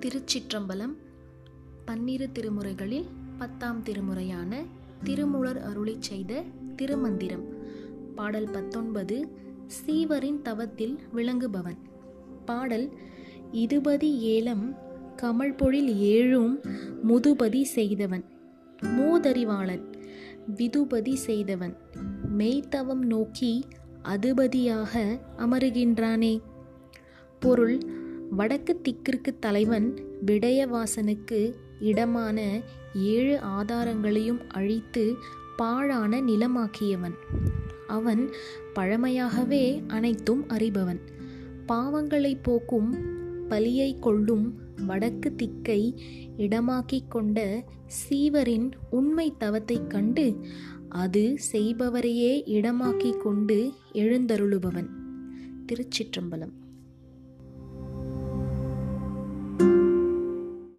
திருச்சிற்றம்பலம் பன்னிரு திருமுறைகளில் பத்தாம் திருமுறையான திருமுலர் அருளிச் செய்த திருமந்திரம். பாடல் பத்தொன்பது சீவரின் தவத்தில் விளங்குபவன். பாடல் இதுபதி ஏலம் கமழ்பொழில் ஏழும் முதுபதி செய்தவன். மூதறிவாளன் விதுபதி செய்தவன். மெய்த்தவம் நோக்கி அதுபதியாக அமருகின்றானே. பொருள் வடக்கு திக்கிற்கு தலைவன் விடயவாசனுக்கு இடமான ஏழு ஆதாரங்களையும் அழித்து பாழான நிலமாக்கியவன். அவன் பழமையாகவே அனைத்தும் அறிபவன். பாவங்களை போக்கும் பலியை கொள்ளும் வடக்கு திக்கை இடமாக்கிக் கொண்ட சீவரின் உண்மை தவத்தைக் கண்டு அது செய்பவரையே இடமாக்கிக் கொண்டு எழுந்தருளுபவன். திருச்சிற்றம்பலம்.